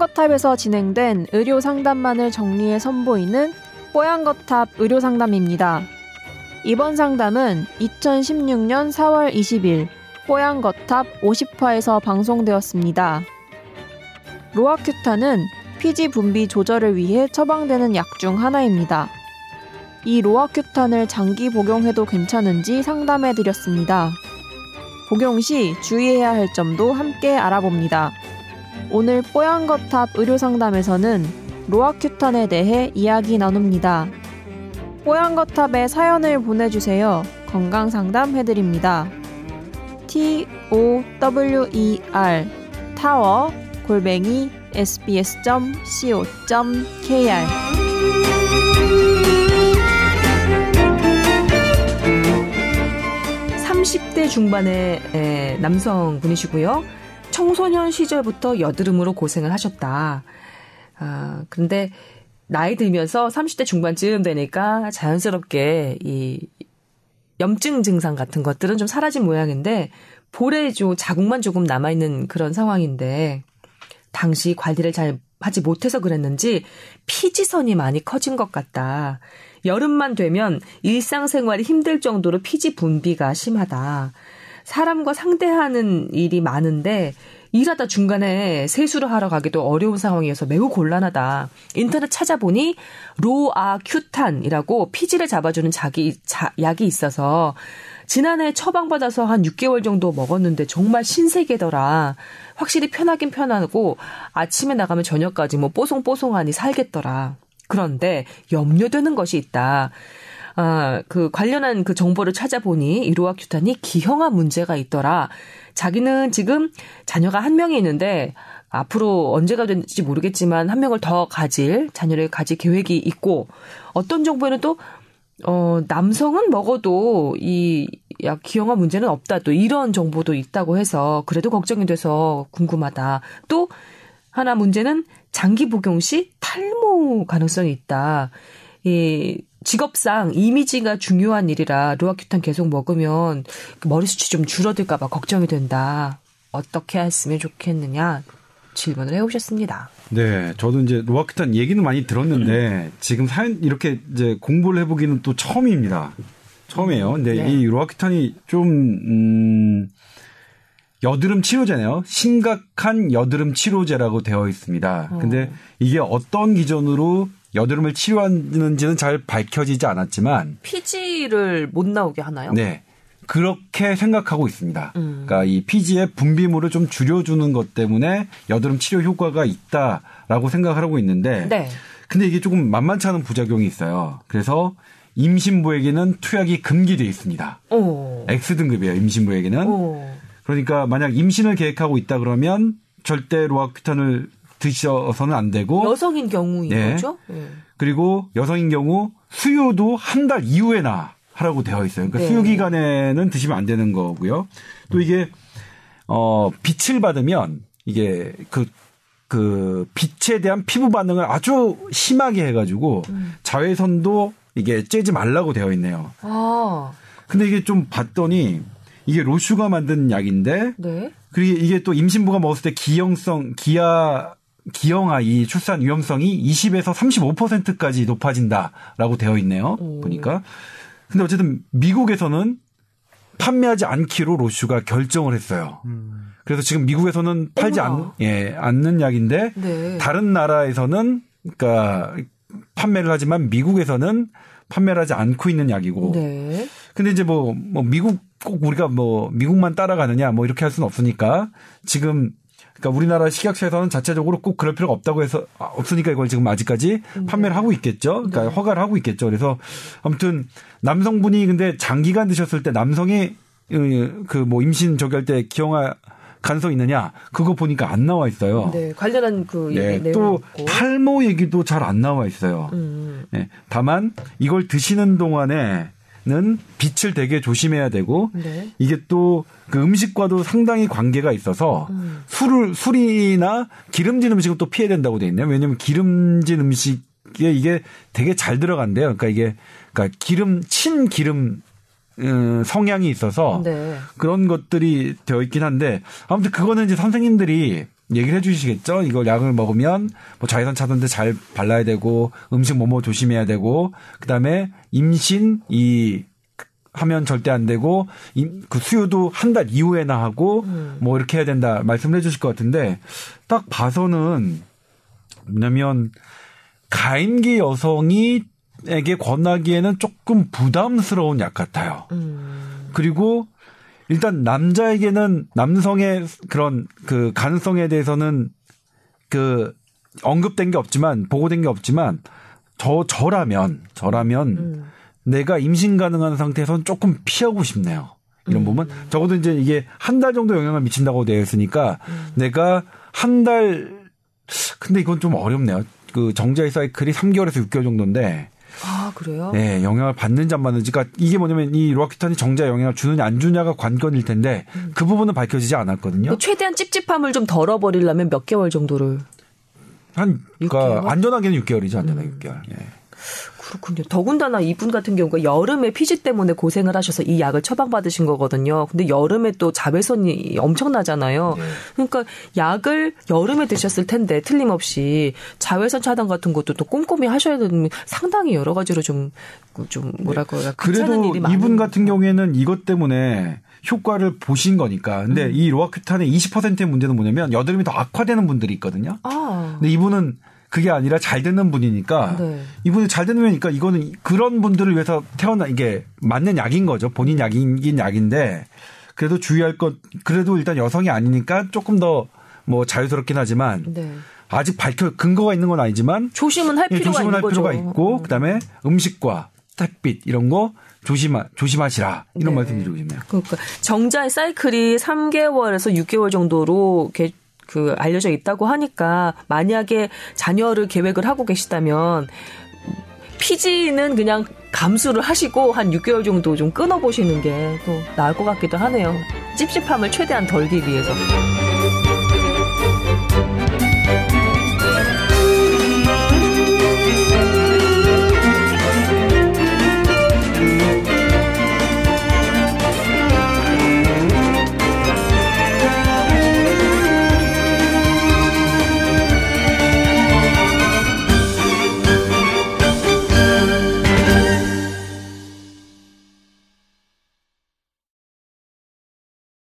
뽀얀거탑에서 진행된 의료 상담만을 정리해 선보이는 뽀얀거탑 의료 상담입니다. 이번 상담은 2016년 4월 20일 뽀얀거탑 50화에서 방송되었습니다. 로아큐탄은 피지 분비 조절을 위해 처방되는 약 중 하나입니다. 이 로아큐탄을 장기 복용해도 괜찮은지 상담해 드렸습니다. 복용 시 주의해야 할 점도 함께 알아봅니다. 오늘 뽀얀 거탑 의료 상담에서는 로아큐탄에 대해 이야기 나눕니다. 뽀얀 거탑에 사연을 보내주세요. 건강 상담 해드립니다. T O W E R 타워 골뱅이 sbs.co.kr 30대 중반의 남성분이시고요. 청소년 시절부터 여드름으로 고생을 하셨다. 아, 근데 나이 들면서 30대 중반쯤 되니까 자연스럽게 이 염증 증상 같은 것들은 좀 사라진 모양인데 볼에 좀 자국만 조금 남아있는 그런 상황인데 당시 관리를 잘 하지 못해서 그랬는지 피지선이 많이 커진 것 같다. 여름만 되면 일상생활이 힘들 정도로 피지 분비가 심하다. 사람과 상대하는 일이 많은데 일하다 중간에 세수를 하러 가기도 어려운 상황이어서 매우 곤란하다. 인터넷 찾아보니 로아큐탄이라고 피지를 잡아주는 자기 자, 약이 있어서 지난해 처방받아서 한 6개월 정도 먹었는데 정말 신세계더라. 확실히 편하긴 편하고 아침에 나가면 저녁까지 뭐 뽀송뽀송하니 살겠더라. 그런데 염려되는 것이 있다. 아, 그 관련한 그 정보를 찾아보니 이로아큐탄이 기형아 문제가 있더라. 자기는 지금 자녀가 한 명이 있는데 앞으로 언제가 될지 모르겠지만 한 명을 더 가질 자녀를 가질 계획이 있고 어떤 정보에는 또 어, 남성은 먹어도 이약 기형아 문제는 없다. 또 이런 정보도 있다고 해서 그래도 걱정이 돼서 궁금하다. 또 하나 문제는 장기 복용 시 탈모 가능성이 있다. 이 직업상 이미지가 중요한 일이라 로아큐탄 계속 먹으면 머리숱이 좀 줄어들까봐 걱정이 된다. 어떻게 했으면 좋겠느냐 질문을 해오셨습니다. 네, 저도 이제 로아큐탄 얘기는 많이 들었는데 지금 사연 이렇게 이제 공부를 해보기는 또 처음입니다. 처음이에요. 근데 네. 이 로아큐탄이 좀 음, 여드름 치료제네요. 심각한 여드름 치료제라고 되어 있습니다. 어. 근데 이게 어떤 기준으로 여드름을 치료하는지는 잘 밝혀지지 않았지만 피지를 못 나오게 하나요? 네. 그렇게 생각하고 있습니다. 음. 그러니까 이 피지의 분비물을 좀 줄여주는 것 때문에 여드름 치료 효과가 있다라고 생각을 하고 있는데, 네. 근데 이게 조금 만만치 않은 부작용이 있어요. 그래서 임신부에게는 투약이 금기돼 있습니다. 오. X등급이에요. 임신부에게는. 오. 그러니까 만약 임신을 계획하고 있다 그러면 절대 로아큐탄을 드셔서는 안 되고 여성인 경우인 네. 거죠. 네. 그리고 여성인 경우 수유도 한 달 이후에나 하라고 되어 있어요. 그러니까 네. 수유 기간에는 드시면 안 되는 거고요. 또 이게 어 빛을 받으면 이게 그그 그 빛에 대한 피부 반응을 아주 심하게 해가지고 음. 자외선도 이게 쬐지 말라고 되어 있네요. 아. 근데 이게 좀 봤더니 이게 로슈가 만든 약인데 네. 그리고 이게 또 임신부가 먹었을 때 기형성 기아 기형아 이 출산 위험성이 20에서 35%까지 높아진다라고 되어 있네요. 오. 보니까. 근데 어쨌든 미국에서는 판매하지 않기로 로슈가 결정을 했어요. 음. 그래서 지금 미국에서는 팔지 않, 예, 않는 약인데 네. 다른 나라에서는 그러니까 판매를 하지만 미국에서는 판매를 하지 않고 있는 약이고. 네. 근데 이제 뭐, 뭐 미국 꼭 우리가 뭐 미국만 따라가느냐 뭐 이렇게 할 수는 없으니까 지금 그러니까 우리나라 식약처에서는 자체적으로 꼭 그럴 필요가 없다고 해서 아, 없으니까 이걸 지금 아직까지 네. 판매를 하고 있겠죠. 그러니까 네. 허가를 하고 있겠죠. 그래서 아무튼 남성분이 근데 장기간 드셨을 때 남성이 그 뭐 임신 저기할 때 기형아 가능성 있느냐 그거 보니까 안 나와 있어요. 네, 관련한 그 네, 또 없고. 탈모 얘기도 잘 안 나와 있어요. 음. 네, 다만 이걸 드시는 동안에 는 빛을 되게 조심해야 되고 네. 이게 또 그 음식과도 상당히 관계가 있어서 음. 술을 술이나 기름진 음식은 또 피해야 된다고 돼 있네요. 왜냐하면 기름진 음식에 이게 되게 잘 들어간대요. 그러니까 이게 그러니까 기름 친 기름 음, 성향이 있어서 네. 그런 것들이 되어 있긴 한데 아무튼 그거는 이제 선생님들이 얘기를 해주시겠죠. 이거 약을 먹으면 뭐 자외선 차단제 잘 발라야 되고 음식 뭐뭐 조심해야 되고 그다음에 임신 이 하면 절대 안 되고 그 수유도 한 달 이후에나 하고 음. 뭐 이렇게 해야 된다 말씀을 해주실 것 같은데 딱 봐서는 뭐냐면 가임기 여성이 에게 권하기에는 조금 부담스러운 약 같아요. 음. 그리고 일단 남자에게는 남성의 그런 그 가능성에 대해서는 그 언급된 게 없지만 보고된 게 없지만 저 저라면 저라면 음. 내가 임신 가능한 상태에서는 조금 피하고 싶네요. 이런 부분 적어도 이제 이게 한 달 정도 영향을 미친다고 되어 있으니까 내가 한 달 근데 이건 좀 어렵네요. 그 정자의 사이클이 3개월에서 6개월 정도인데 아 그래요? 네, 영향을 받는지 안 받는지. 그러니까 이게 뭐냐면 이 로아큐탄이 정자에 영향을 주느냐 안 주냐가 관건일 텐데 그 부분은 밝혀지지 않았거든요. 그 최대한 찝찝함을 좀 덜어버리려면 몇 개월 정도를 한 그러니까 6개월? 안전하게는 6개월이죠. 안전하게 음. 6개월. 예. 그렇군요. 더군다나 이분 같은 경우가 여름에 피지 때문에 고생을 하셔서 이 약을 처방받으신 거거든요. 근데 여름에 또 자외선이 엄청나잖아요. 네. 그러니까 약을 여름에 드셨을 텐데 틀림없이 자외선 차단 같은 것도 또 꼼꼼히 하셔야 되는 상당히 여러 가지로 좀, 좀 뭐랄까. 요 그래도 이분 같은 경우에는 이것 때문에 효과를 보신 거니까. 근데 음. 이 로아큐탄의 20%의 문제는 뭐냐면 여드름이 더 악화되는 분들이 있거든요. 아. 근데 이분은 그게 아니라 잘 되는 분이니까 네. 이분이 잘 되는 분이니까 이거는 그런 분들을 위해서 태어나 이게 맞는 약인 거죠. 본인 약이긴 약인데 그래도 주의할 것 그래도 일단 여성이 아니니까 조금 더 뭐 자유스럽긴 하지만 네. 아직 밝혀 근거가 있는 건 아니지만 조심은 할 예, 필요가 조심은 있는 할 거죠. 필요가 있고 음. 그다음에 음식과 햇빛 이런 거 조심하 조심하시라 이런 네. 말씀 드리고 싶네요. 그러니까 정자의 사이클이 3개월에서 6개월 정도로 이렇게 그 알려져 있다고 하니까 만약에 자녀를 계획을 하고 계시다면 피지는 그냥 감수를 하시고 한 6개월 정도 좀 끊어 보시는 게 또 나을 것 같기도 하네요. 찝찝함을 최대한 덜기 위해서.